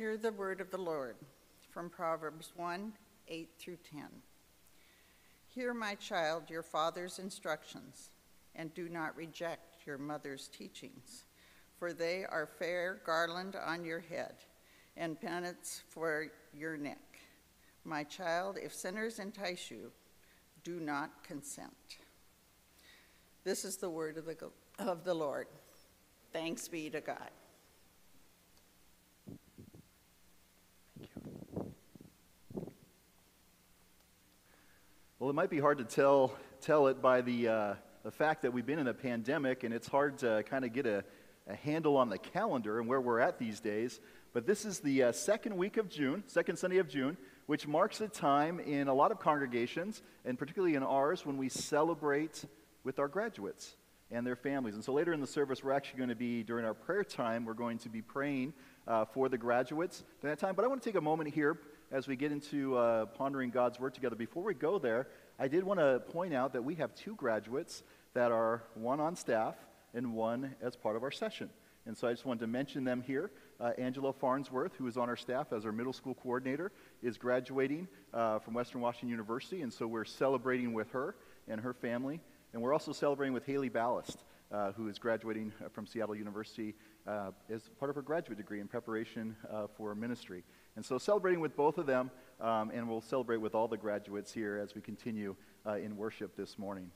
Hear the word of the Lord from Proverbs 1 8 through 10. Hear, my child, your father's instructions, and do not reject your mother's teachings, for they are fair garland on your head and pennants for your neck. My child, if sinners entice you, do not consent. This is the word of the, of the Lord. Thanks be to God. Well, it might be hard to tell, tell it by the, uh, the fact that we've been in a pandemic, and it's hard to kind of get a, a handle on the calendar and where we're at these days. But this is the uh, second week of June, second Sunday of June, which marks a time in a lot of congregations, and particularly in ours, when we celebrate with our graduates and their families. And so later in the service, we're actually going to be, during our prayer time, we're going to be praying uh, for the graduates during that time. But I want to take a moment here as we get into uh, pondering God's Word together. Before we go there, I did want to point out that we have two graduates that are one on staff and one as part of our session. And so I just wanted to mention them here. Uh, Angela Farnsworth, who is on our staff as our middle school coordinator, is graduating uh, from Western Washington University, and so we're celebrating with her and her family. And we're also celebrating with Haley Ballast, uh, who is graduating from Seattle University uh, as part of her graduate degree in preparation uh, for ministry. And so celebrating with both of them, um, and we'll celebrate with all the graduates here as we continue uh, in worship this morning.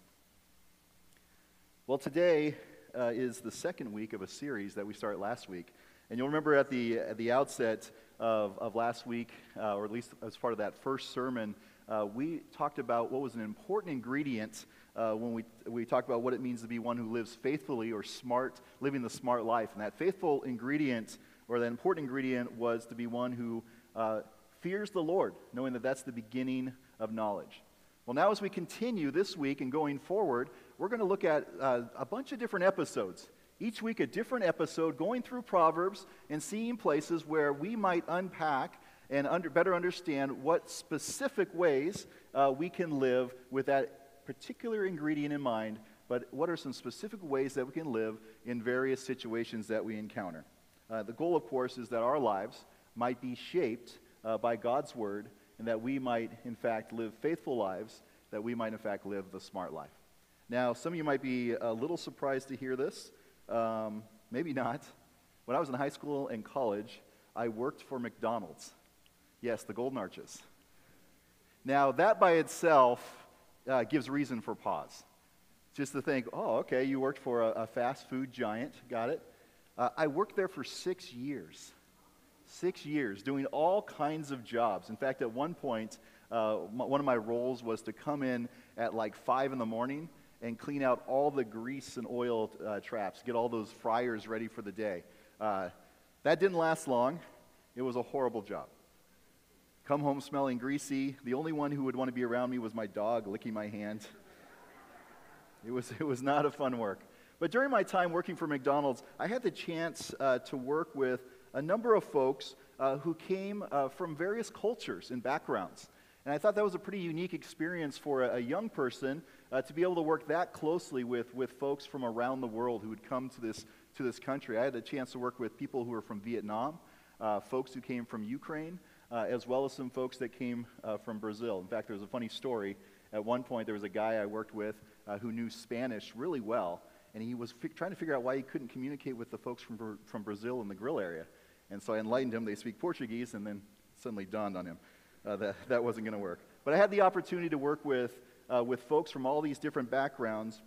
Well, today uh, is the second week of a series that we started last week. And you'll remember at the, at the outset of, of last week, uh, or at least as part of that first sermon, uh, we talked about what was an important ingredient uh, when we, we talked about what it means to be one who lives faithfully or smart, living the smart life. And that faithful ingredient or that important ingredient was to be one who uh, fears the Lord, knowing that that's the beginning of knowledge. Well, now as we continue this week and going forward, we're going to look at uh, a bunch of different episodes. Each week, a different episode, going through Proverbs and seeing places where we might unpack and under, better understand what specific ways uh, we can live with that particular ingredient in mind, but what are some specific ways that we can live in various situations that we encounter. Uh, the goal, of course, is that our lives might be shaped uh, by God's word and that we might, in fact, live faithful lives, that we might, in fact, live the smart life. Now, some of you might be a little surprised to hear this. Um, maybe not. When I was in high school and college, I worked for McDonald's. Yes, the Golden Arches. Now, that by itself uh, gives reason for pause. Just to think, oh, okay, you worked for a, a fast food giant, got it. Uh, I worked there for six years. Six years doing all kinds of jobs. In fact, at one point, uh, one of my roles was to come in at like 5 in the morning and clean out all the grease and oil uh, traps, get all those fryers ready for the day. Uh, that didn't last long. It was a horrible job. Come home smelling greasy. The only one who would want to be around me was my dog licking my hand. It was, it was not a fun work. But during my time working for McDonald's, I had the chance uh, to work with a number of folks uh, who came uh, from various cultures and backgrounds. And I thought that was a pretty unique experience for a, a young person uh, to be able to work that closely with, with folks from around the world who would come to this, to this country. I had a chance to work with people who were from Vietnam, uh, folks who came from Ukraine, uh, as well as some folks that came from Brazil. In fact, there was a funny story. At one point, there was a guy I worked with who knew Spanish really well and he was fi- trying to figure out why he couldn't communicate with the folks from, from Brazil in the grill area. And so I enlightened him. They speak Portuguese, and then suddenly dawned on him uh, that that wasn't going to work. But I had the opportunity to work with, uh, with folks from all these different backgrounds.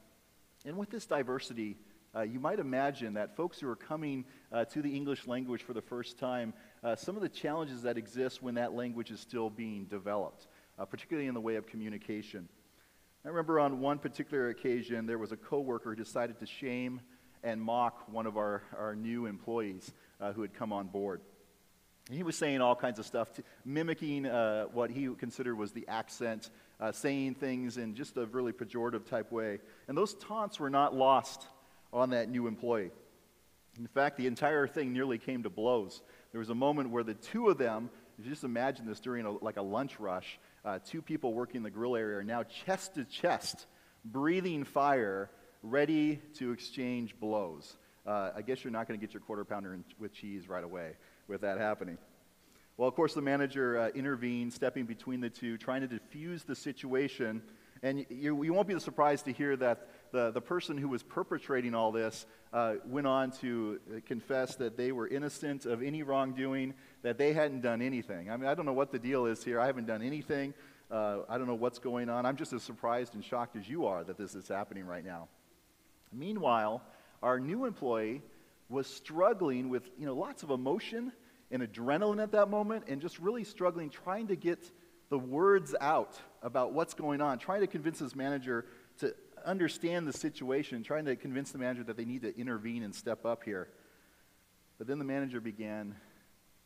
And with this diversity, uh, you might imagine that folks who are coming uh, to the English language for the first time, uh, some of the challenges that exist when that language is still being developed, uh, particularly in the way of communication. I remember on one particular occasion, there was a coworker who decided to shame and mock one of our, our new employees uh, who had come on board. he was saying all kinds of stuff, to, mimicking uh, what he considered was the accent, uh, saying things in just a really pejorative type way. And those taunts were not lost on that new employee. In fact, the entire thing nearly came to blows. There was a moment where the two of them, if you just imagine this during a, like a lunch rush, uh, two people working the grill area are now chest to chest, breathing fire, ready to exchange blows. Uh, I guess you're not going to get your quarter pounder with cheese right away with that happening. Well, of course, the manager uh, intervened, stepping between the two, trying to diffuse the situation. And you, you won't be surprised to hear that the, the person who was perpetrating all this uh, went on to confess that they were innocent of any wrongdoing, that they hadn't done anything. I mean, I don't know what the deal is here. I haven't done anything. Uh, I don't know what's going on. I'm just as surprised and shocked as you are that this is happening right now. Meanwhile, our new employee was struggling with you know, lots of emotion and adrenaline at that moment and just really struggling trying to get the words out about what's going on, trying to convince his manager to understand the situation, trying to convince the manager that they need to intervene and step up here. But then the manager began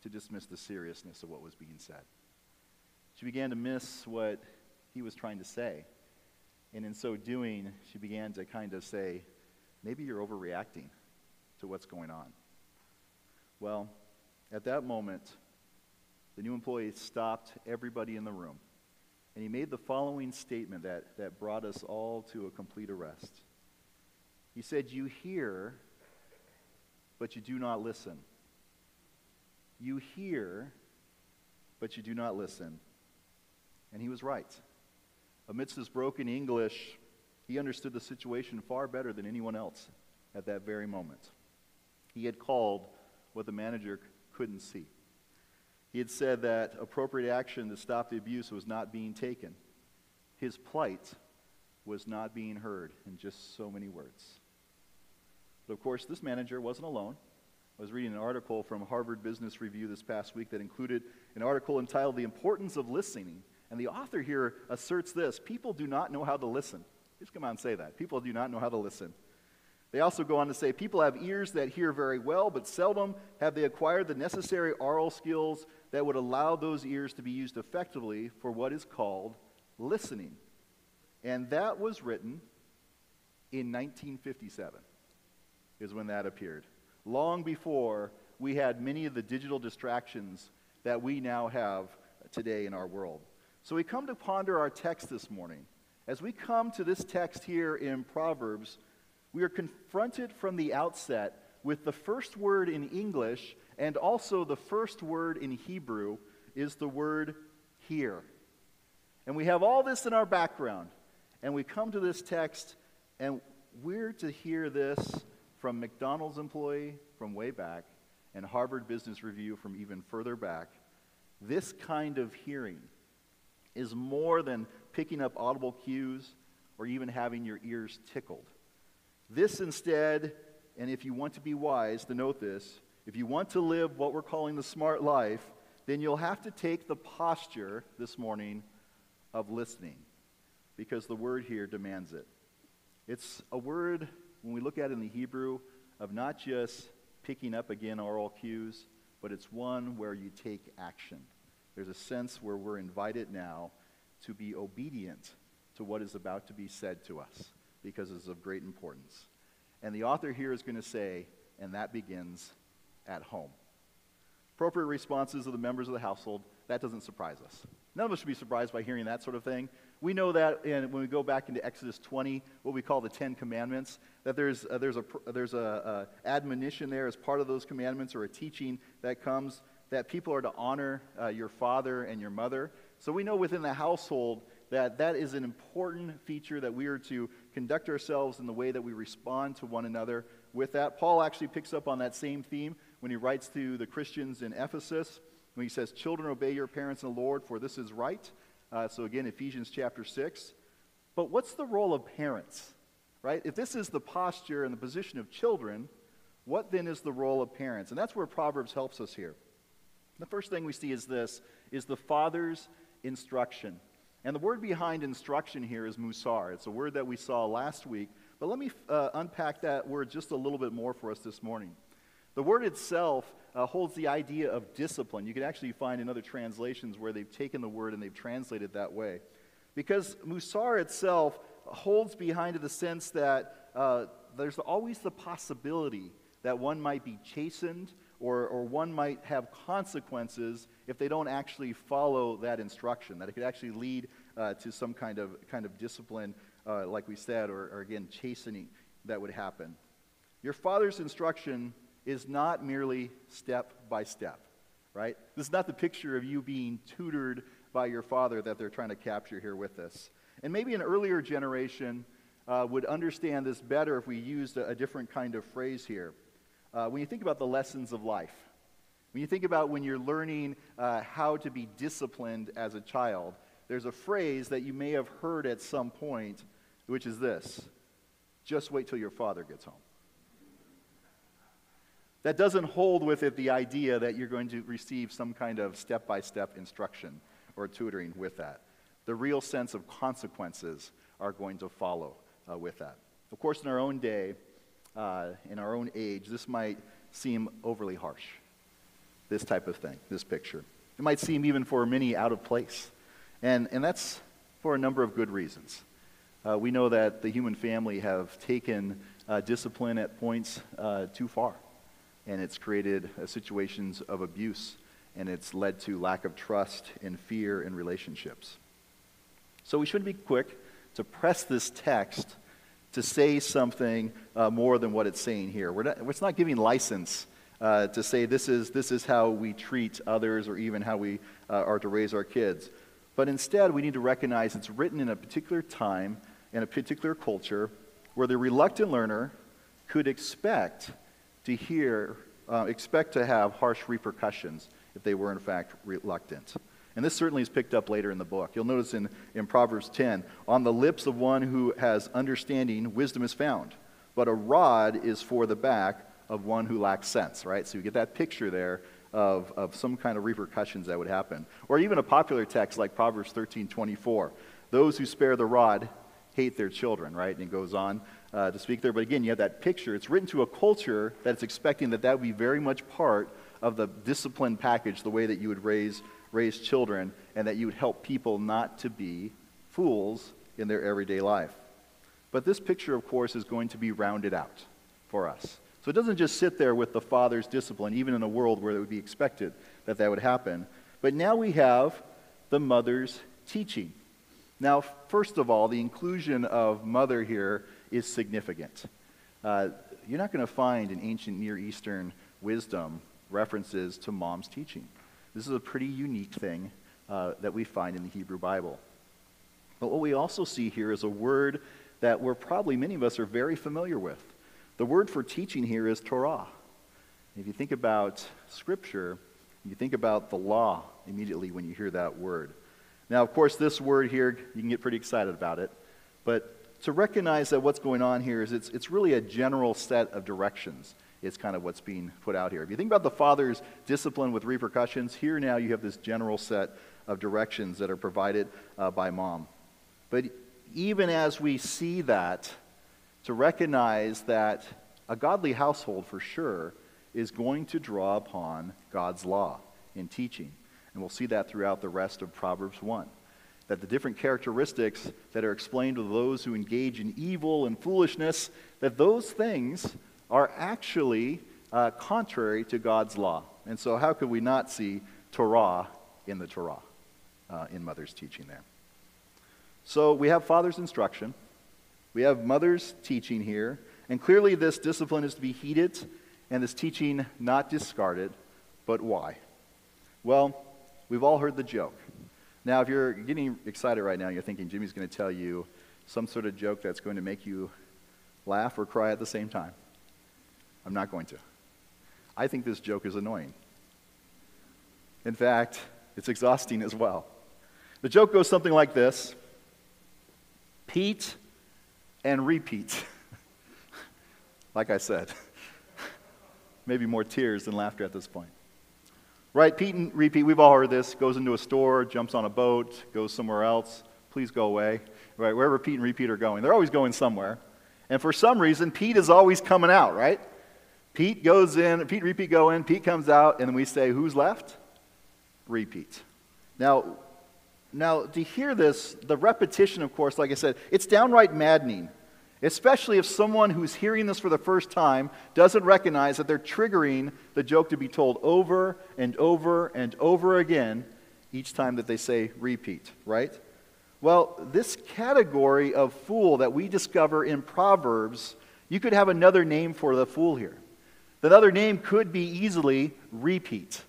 to dismiss the seriousness of what was being said. She began to miss what he was trying to say. And in so doing, she began to kind of say, maybe you're overreacting to what's going on. Well, at that moment, the new employee stopped everybody in the room. And he made the following statement that, that brought us all to a complete arrest. He said, You hear, but you do not listen. You hear, but you do not listen. And he was right. Amidst his broken English, he understood the situation far better than anyone else at that very moment. He had called what the manager couldn't see. He had said that appropriate action to stop the abuse was not being taken. His plight was not being heard in just so many words. But of course, this manager wasn't alone. I was reading an article from Harvard Business Review this past week that included an article entitled The Importance of Listening. And the author here asserts this people do not know how to listen. Just come and say that. People do not know how to listen. They also go on to say people have ears that hear very well, but seldom have they acquired the necessary aural skills that would allow those ears to be used effectively for what is called listening. And that was written in 1957, is when that appeared. Long before we had many of the digital distractions that we now have today in our world. So we come to ponder our text this morning. As we come to this text here in Proverbs, we are confronted from the outset with the first word in English and also the first word in Hebrew is the word here. And we have all this in our background. And we come to this text, and we're to hear this from McDonald's employee from way back and Harvard Business Review from even further back. This kind of hearing is more than picking up audible cues or even having your ears tickled. This instead, and if you want to be wise, to note this, if you want to live what we're calling the smart life, then you'll have to take the posture this morning of listening because the word here demands it. It's a word, when we look at it in the Hebrew, of not just picking up again aural cues, but it's one where you take action. There's a sense where we're invited now to be obedient to what is about to be said to us because it's of great importance. And the author here is going to say, and that begins at home. Appropriate responses of the members of the household, that doesn't surprise us. None of us should be surprised by hearing that sort of thing. We know that in, when we go back into Exodus 20, what we call the Ten Commandments, that there's, uh, there's, a, there's a, a, admonition there as part of those commandments or a teaching that comes that people are to honor uh, your father and your mother. So we know within the household that that is an important feature that we are to conduct ourselves in the way that we respond to one another with that. Paul actually picks up on that same theme when he writes to the Christians in Ephesus, when he says, Children, obey your parents in the Lord, for this is right. Uh, so again, Ephesians chapter 6. But what's the role of parents, right? If this is the posture and the position of children, what then is the role of parents? And that's where Proverbs helps us here. The first thing we see is this, is the father's instruction. And the word behind instruction here is musar. It's a word that we saw last week, but let me uh, unpack that word just a little bit more for us this morning. The word itself uh, holds the idea of discipline. You can actually find in other translations where they've taken the word and they've translated that way. Because musar itself holds behind it the sense that uh, there's always the possibility that one might be chastened or, or one might have consequences if they don't actually follow that instruction, that it could actually lead uh, to some kind of, kind of discipline, uh, like we said, or, or again, chastening that would happen. Your father's instruction is not merely step by step. right? This is not the picture of you being tutored by your father that they're trying to capture here with this. And maybe an earlier generation uh, would understand this better if we used a, a different kind of phrase here. Uh, when you think about the lessons of life, when you think about when you're learning uh, how to be disciplined as a child, there's a phrase that you may have heard at some point, which is this just wait till your father gets home. That doesn't hold with it the idea that you're going to receive some kind of step by step instruction or tutoring with that. The real sense of consequences are going to follow uh, with that. Of course, in our own day, uh, in our own age, this might seem overly harsh. This type of thing, this picture. It might seem even for many out of place. And, and that's for a number of good reasons. Uh, we know that the human family have taken uh, discipline at points uh, too far, and it's created uh, situations of abuse, and it's led to lack of trust and fear in relationships. So we should be quick to press this text to say something uh, more than what it's saying here. We're not, it's not giving license uh, to say this is, this is how we treat others or even how we are to raise our kids. But instead, we need to recognize it's written in a particular time in a particular culture where the reluctant learner could expect to hear, uh, expect to have harsh repercussions if they were in fact reluctant. And this certainly is picked up later in the book. You'll notice in, in Proverbs 10 on the lips of one who has understanding, wisdom is found, but a rod is for the back of one who lacks sense, right? So you get that picture there of, of some kind of repercussions that would happen. Or even a popular text like Proverbs 13 24. Those who spare the rod hate their children, right? And it goes on uh, to speak there. But again, you have that picture. It's written to a culture that's expecting that that would be very much part of the discipline package, the way that you would raise, raise children, and that you would help people not to be fools in their everyday life. But this picture, of course, is going to be rounded out for us. So it doesn't just sit there with the father's discipline, even in a world where it would be expected that that would happen. But now we have the mother's teaching. Now, first of all, the inclusion of mother here is significant. Uh, you're not going to find in ancient Near Eastern wisdom references to mom's teaching. This is a pretty unique thing uh, that we find in the Hebrew Bible. But what we also see here is a word that we're probably, many of us, are very familiar with. The word for teaching here is Torah. If you think about Scripture, you think about the law immediately when you hear that word. Now, of course, this word here, you can get pretty excited about it. But to recognize that what's going on here is it's, it's really a general set of directions, is kind of what's being put out here. If you think about the father's discipline with repercussions, here now you have this general set of directions that are provided uh, by mom. But even as we see that, to recognize that a godly household for sure is going to draw upon God's law in teaching. And we'll see that throughout the rest of Proverbs 1. That the different characteristics that are explained to those who engage in evil and foolishness, that those things are actually uh, contrary to God's law. And so, how could we not see Torah in the Torah, uh, in Mother's teaching there? So, we have Father's instruction, we have Mother's teaching here, and clearly this discipline is to be heeded and this teaching not discarded. But why? Well, We've all heard the joke. Now, if you're getting excited right now, you're thinking Jimmy's going to tell you some sort of joke that's going to make you laugh or cry at the same time. I'm not going to. I think this joke is annoying. In fact, it's exhausting as well. The joke goes something like this Pete and repeat. like I said, maybe more tears than laughter at this point. Right? Pete and repeat, we've all heard this. Goes into a store, jumps on a boat, goes somewhere else. Please go away. Right? Wherever Pete and repeat are going, they're always going somewhere. And for some reason, Pete is always coming out, right? Pete goes in, Pete repeat go in, Pete comes out, and we say, who's left? Repeat. Now, now to hear this, the repetition, of course, like I said, it's downright maddening especially if someone who's hearing this for the first time doesn't recognize that they're triggering the joke to be told over and over and over again each time that they say repeat, right? Well, this category of fool that we discover in Proverbs, you could have another name for the fool here. That other name could be easily repeat.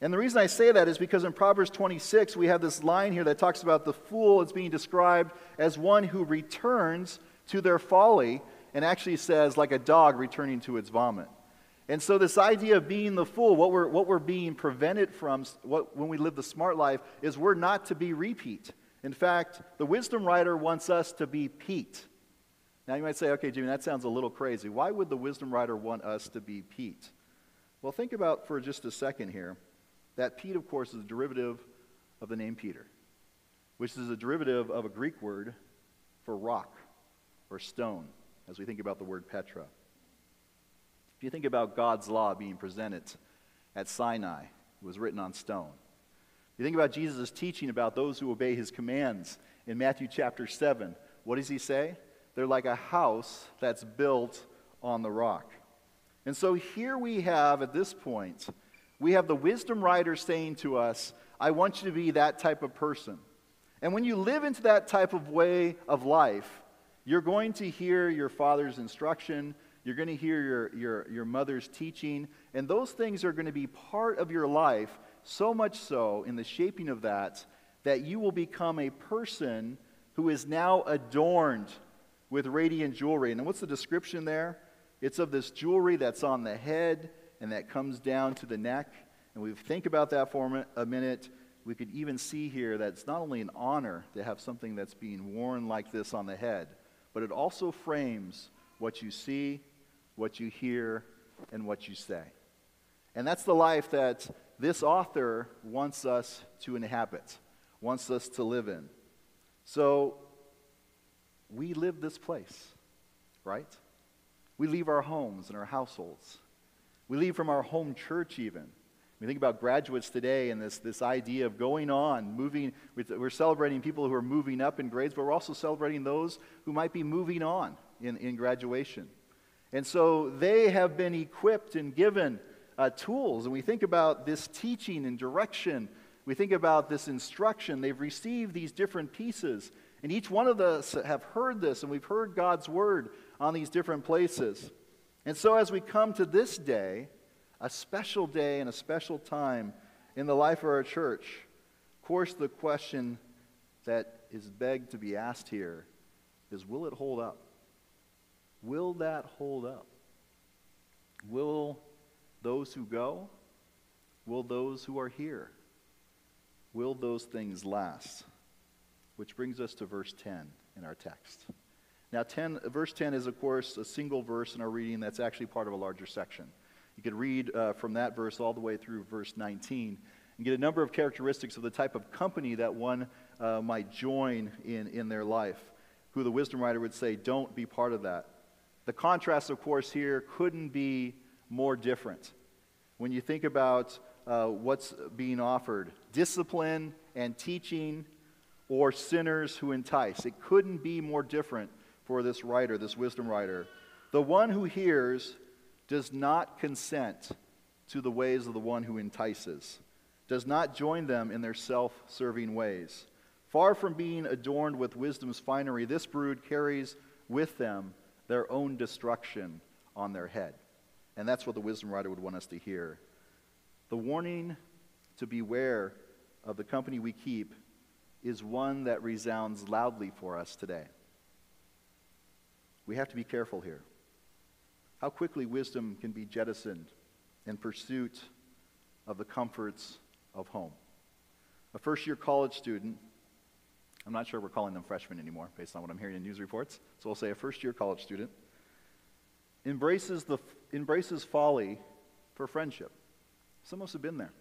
And the reason I say that is because in Proverbs 26, we have this line here that talks about the fool as being described as one who returns to their folly and actually says, like a dog returning to its vomit. And so, this idea of being the fool, what we're, what we're being prevented from what, when we live the smart life, is we're not to be repeat. In fact, the wisdom writer wants us to be Pete. Now, you might say, okay, Jimmy, that sounds a little crazy. Why would the wisdom writer want us to be Pete? Well, think about for just a second here that Pete, of course, is a derivative of the name Peter, which is a derivative of a Greek word for rock or stone, as we think about the word Petra. If you think about God's law being presented at Sinai, it was written on stone. You think about Jesus' teaching about those who obey his commands in Matthew chapter 7. What does he say? They're like a house that's built on the rock. And so here we have, at this point, we have the wisdom writer saying to us, I want you to be that type of person. And when you live into that type of way of life, you're going to hear your father's instruction, you're going to hear your, your, your mother's teaching, and those things are going to be part of your life, so much so in the shaping of that, that you will become a person who is now adorned with radiant jewelry. And what's the description there? It's of this jewelry that's on the head and that comes down to the neck. And we think about that for a minute. We could even see here that it's not only an honor to have something that's being worn like this on the head, but it also frames what you see what you hear, and what you say. And that's the life that this author wants us to inhabit, wants us to live in. So we live this place, right? We leave our homes and our households. We leave from our home church, even. We think about graduates today and this, this idea of going on, moving. We're celebrating people who are moving up in grades, but we're also celebrating those who might be moving on in, in graduation. And so they have been equipped and given uh, tools. And we think about this teaching and direction. We think about this instruction. They've received these different pieces. And each one of us have heard this, and we've heard God's word on these different places. And so as we come to this day, a special day and a special time in the life of our church, of course, the question that is begged to be asked here is will it hold up? Will that hold up? Will those who go, will those who are here, will those things last? Which brings us to verse 10 in our text. Now, 10, verse 10 is, of course, a single verse in our reading that's actually part of a larger section. You could read uh, from that verse all the way through verse 19 and get a number of characteristics of the type of company that one uh, might join in in their life, who the wisdom writer would say, don't be part of that. The contrast, of course, here couldn't be more different. When you think about uh, what's being offered discipline and teaching, or sinners who entice, it couldn't be more different for this writer, this wisdom writer. The one who hears does not consent to the ways of the one who entices, does not join them in their self serving ways. Far from being adorned with wisdom's finery, this brood carries with them their own destruction on their head. And that's what the wisdom writer would want us to hear. The warning to beware of the company we keep is one that resounds loudly for us today. We have to be careful here. How quickly wisdom can be jettisoned in pursuit of the comforts of home. A first year college student I'm not sure we're calling them freshmen anymore based on what I'm hearing in news reports. So we'll say a first year college student embraces, the, embraces folly for friendship. Some of us have been there.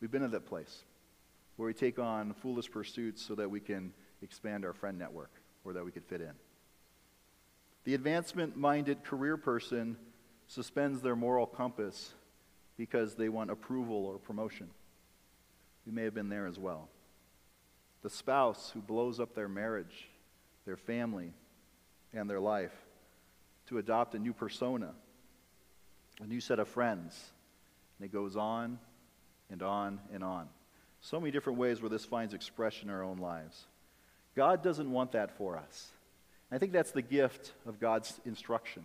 We've been at that place where we take on foolish pursuits so that we can expand our friend network or that we could fit in. The advancement minded career person suspends their moral compass because they want approval or promotion. We may have been there as well the spouse who blows up their marriage, their family, and their life to adopt a new persona, a new set of friends. And it goes on and on and on. So many different ways where this finds expression in our own lives. God doesn't want that for us. I think that's the gift of God's instruction.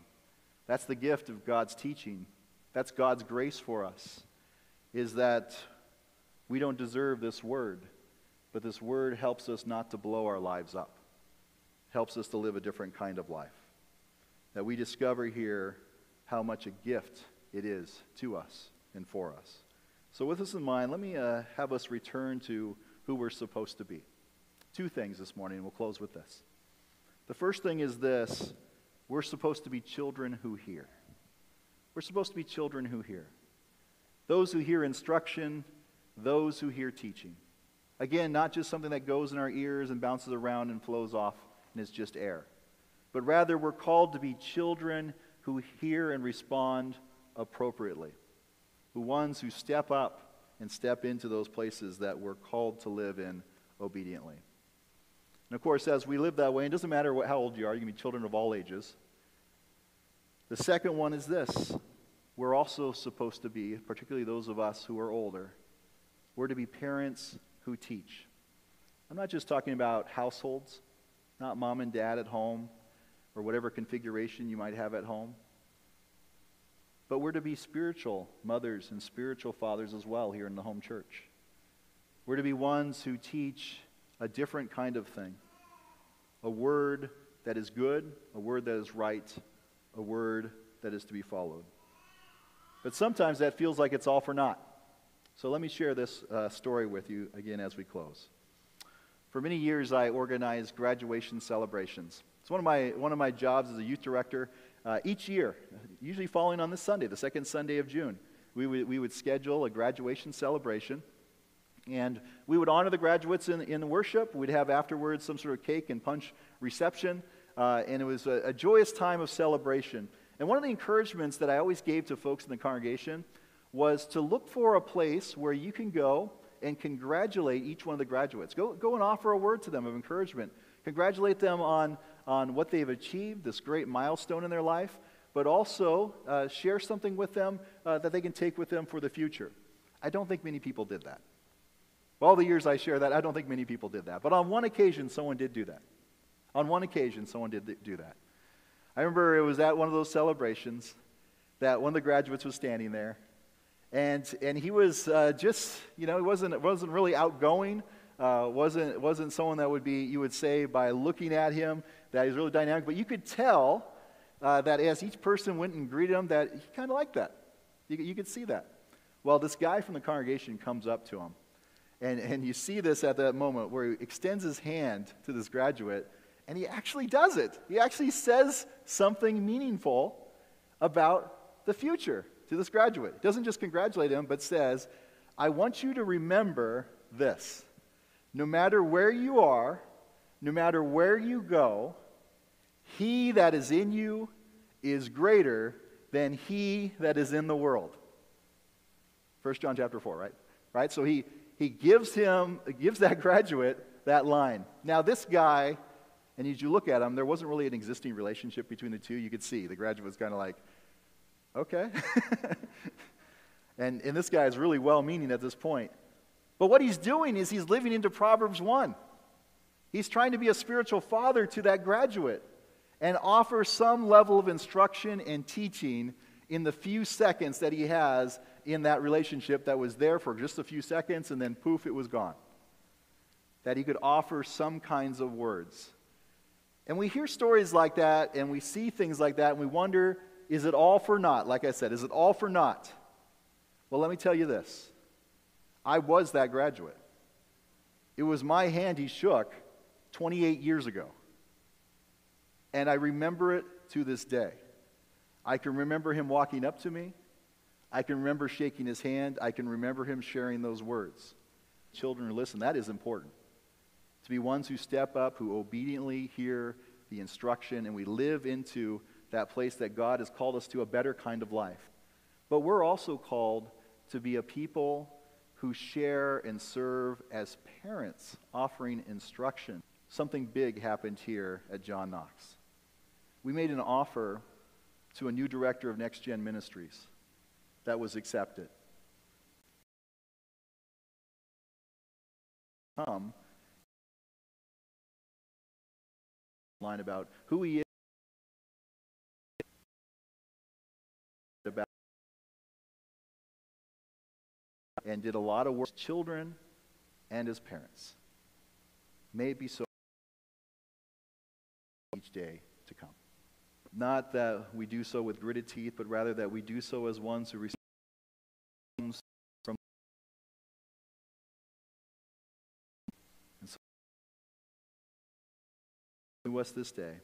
That's the gift of God's teaching. That's God's grace for us, is that We don't deserve this word, but this word helps us not to blow our lives up, helps us to live a different kind of life. That we discover here how much a gift it is to us and for us. So, with this in mind, let me uh, have us return to who we're supposed to be. Two things this morning, and we'll close with this. The first thing is this we're supposed to be children who hear. We're supposed to be children who hear. Those who hear instruction, those who hear teaching. Again, not just something that goes in our ears and bounces around and flows off and is just air, but rather we're called to be children who hear and respond appropriately, who ones who step up and step into those places that we're called to live in obediently. And of course, as we live that way, it doesn't matter what, how old you are, you can be children of all ages. The second one is this we're also supposed to be, particularly those of us who are older, we're to be parents who teach. I'm not just talking about households, not mom and dad at home or whatever configuration you might have at home. But we're to be spiritual mothers and spiritual fathers as well here in the home church. We're to be ones who teach a different kind of thing a word that is good, a word that is right, a word that is to be followed. But sometimes that feels like it's all for naught. So let me share this uh, story with you again as we close. For many years, I organized graduation celebrations. It's one of my, one of my jobs as a youth director. Uh, each year, usually falling on this Sunday, the second Sunday of June, we would, we would schedule a graduation celebration. And we would honor the graduates in, in worship. We'd have afterwards some sort of cake and punch reception. Uh, and it was a, a joyous time of celebration. And one of the encouragements that I always gave to folks in the congregation was to look for a place where you can go and congratulate each one of the graduates. Go, go and offer a word to them of encouragement. Congratulate them on, on what they've achieved, this great milestone in their life, but also uh, share something with them uh, that they can take with them for the future. I don't think many people did that. All the years I share that, I don't think many people did that. But on one occasion, someone did do that. On one occasion, someone did do that. I remember it was at one of those celebrations that one of the graduates was standing there. And, and he was uh, just, you know, he wasn't, wasn't really outgoing, uh, wasn't, wasn't someone that would be, you would say, by looking at him, that he's really dynamic. But you could tell uh, that as each person went and greeted him, that he kind of liked that. You, you could see that. Well, this guy from the congregation comes up to him and, and you see this at that moment where he extends his hand to this graduate, and he actually does it. He actually says something meaningful about the future to this graduate. He doesn't just congratulate him, but says, I want you to remember this. No matter where you are, no matter where you go, he that is in you is greater than he that is in the world. 1 John chapter 4, right? Right? So he, he gives him, gives that graduate that line. Now, this guy, and as you look at him, there wasn't really an existing relationship between the two. You could see the graduate was kind of like, okay. and, and this guy is really well meaning at this point. But what he's doing is he's living into Proverbs 1. He's trying to be a spiritual father to that graduate and offer some level of instruction and teaching in the few seconds that he has in that relationship that was there for just a few seconds and then poof, it was gone. That he could offer some kinds of words. And we hear stories like that and we see things like that and we wonder is it all for naught? Like I said, is it all for naught? Well, let me tell you this I was that graduate. It was my hand he shook 28 years ago. And I remember it to this day. I can remember him walking up to me. I can remember shaking his hand. I can remember him sharing those words. Children listen, that is important. To be ones who step up, who obediently hear the instruction, and we live into that place that God has called us to a better kind of life. But we're also called to be a people who share and serve as parents, offering instruction. Something big happened here at John Knox. We made an offer to a new director of Next Gen Ministries that was accepted. Come line about who he is about and did a lot of work with children and as parents. May it be so each day to come. Not that we do so with gritted teeth, but rather that we do so as ones who receive from and so us this day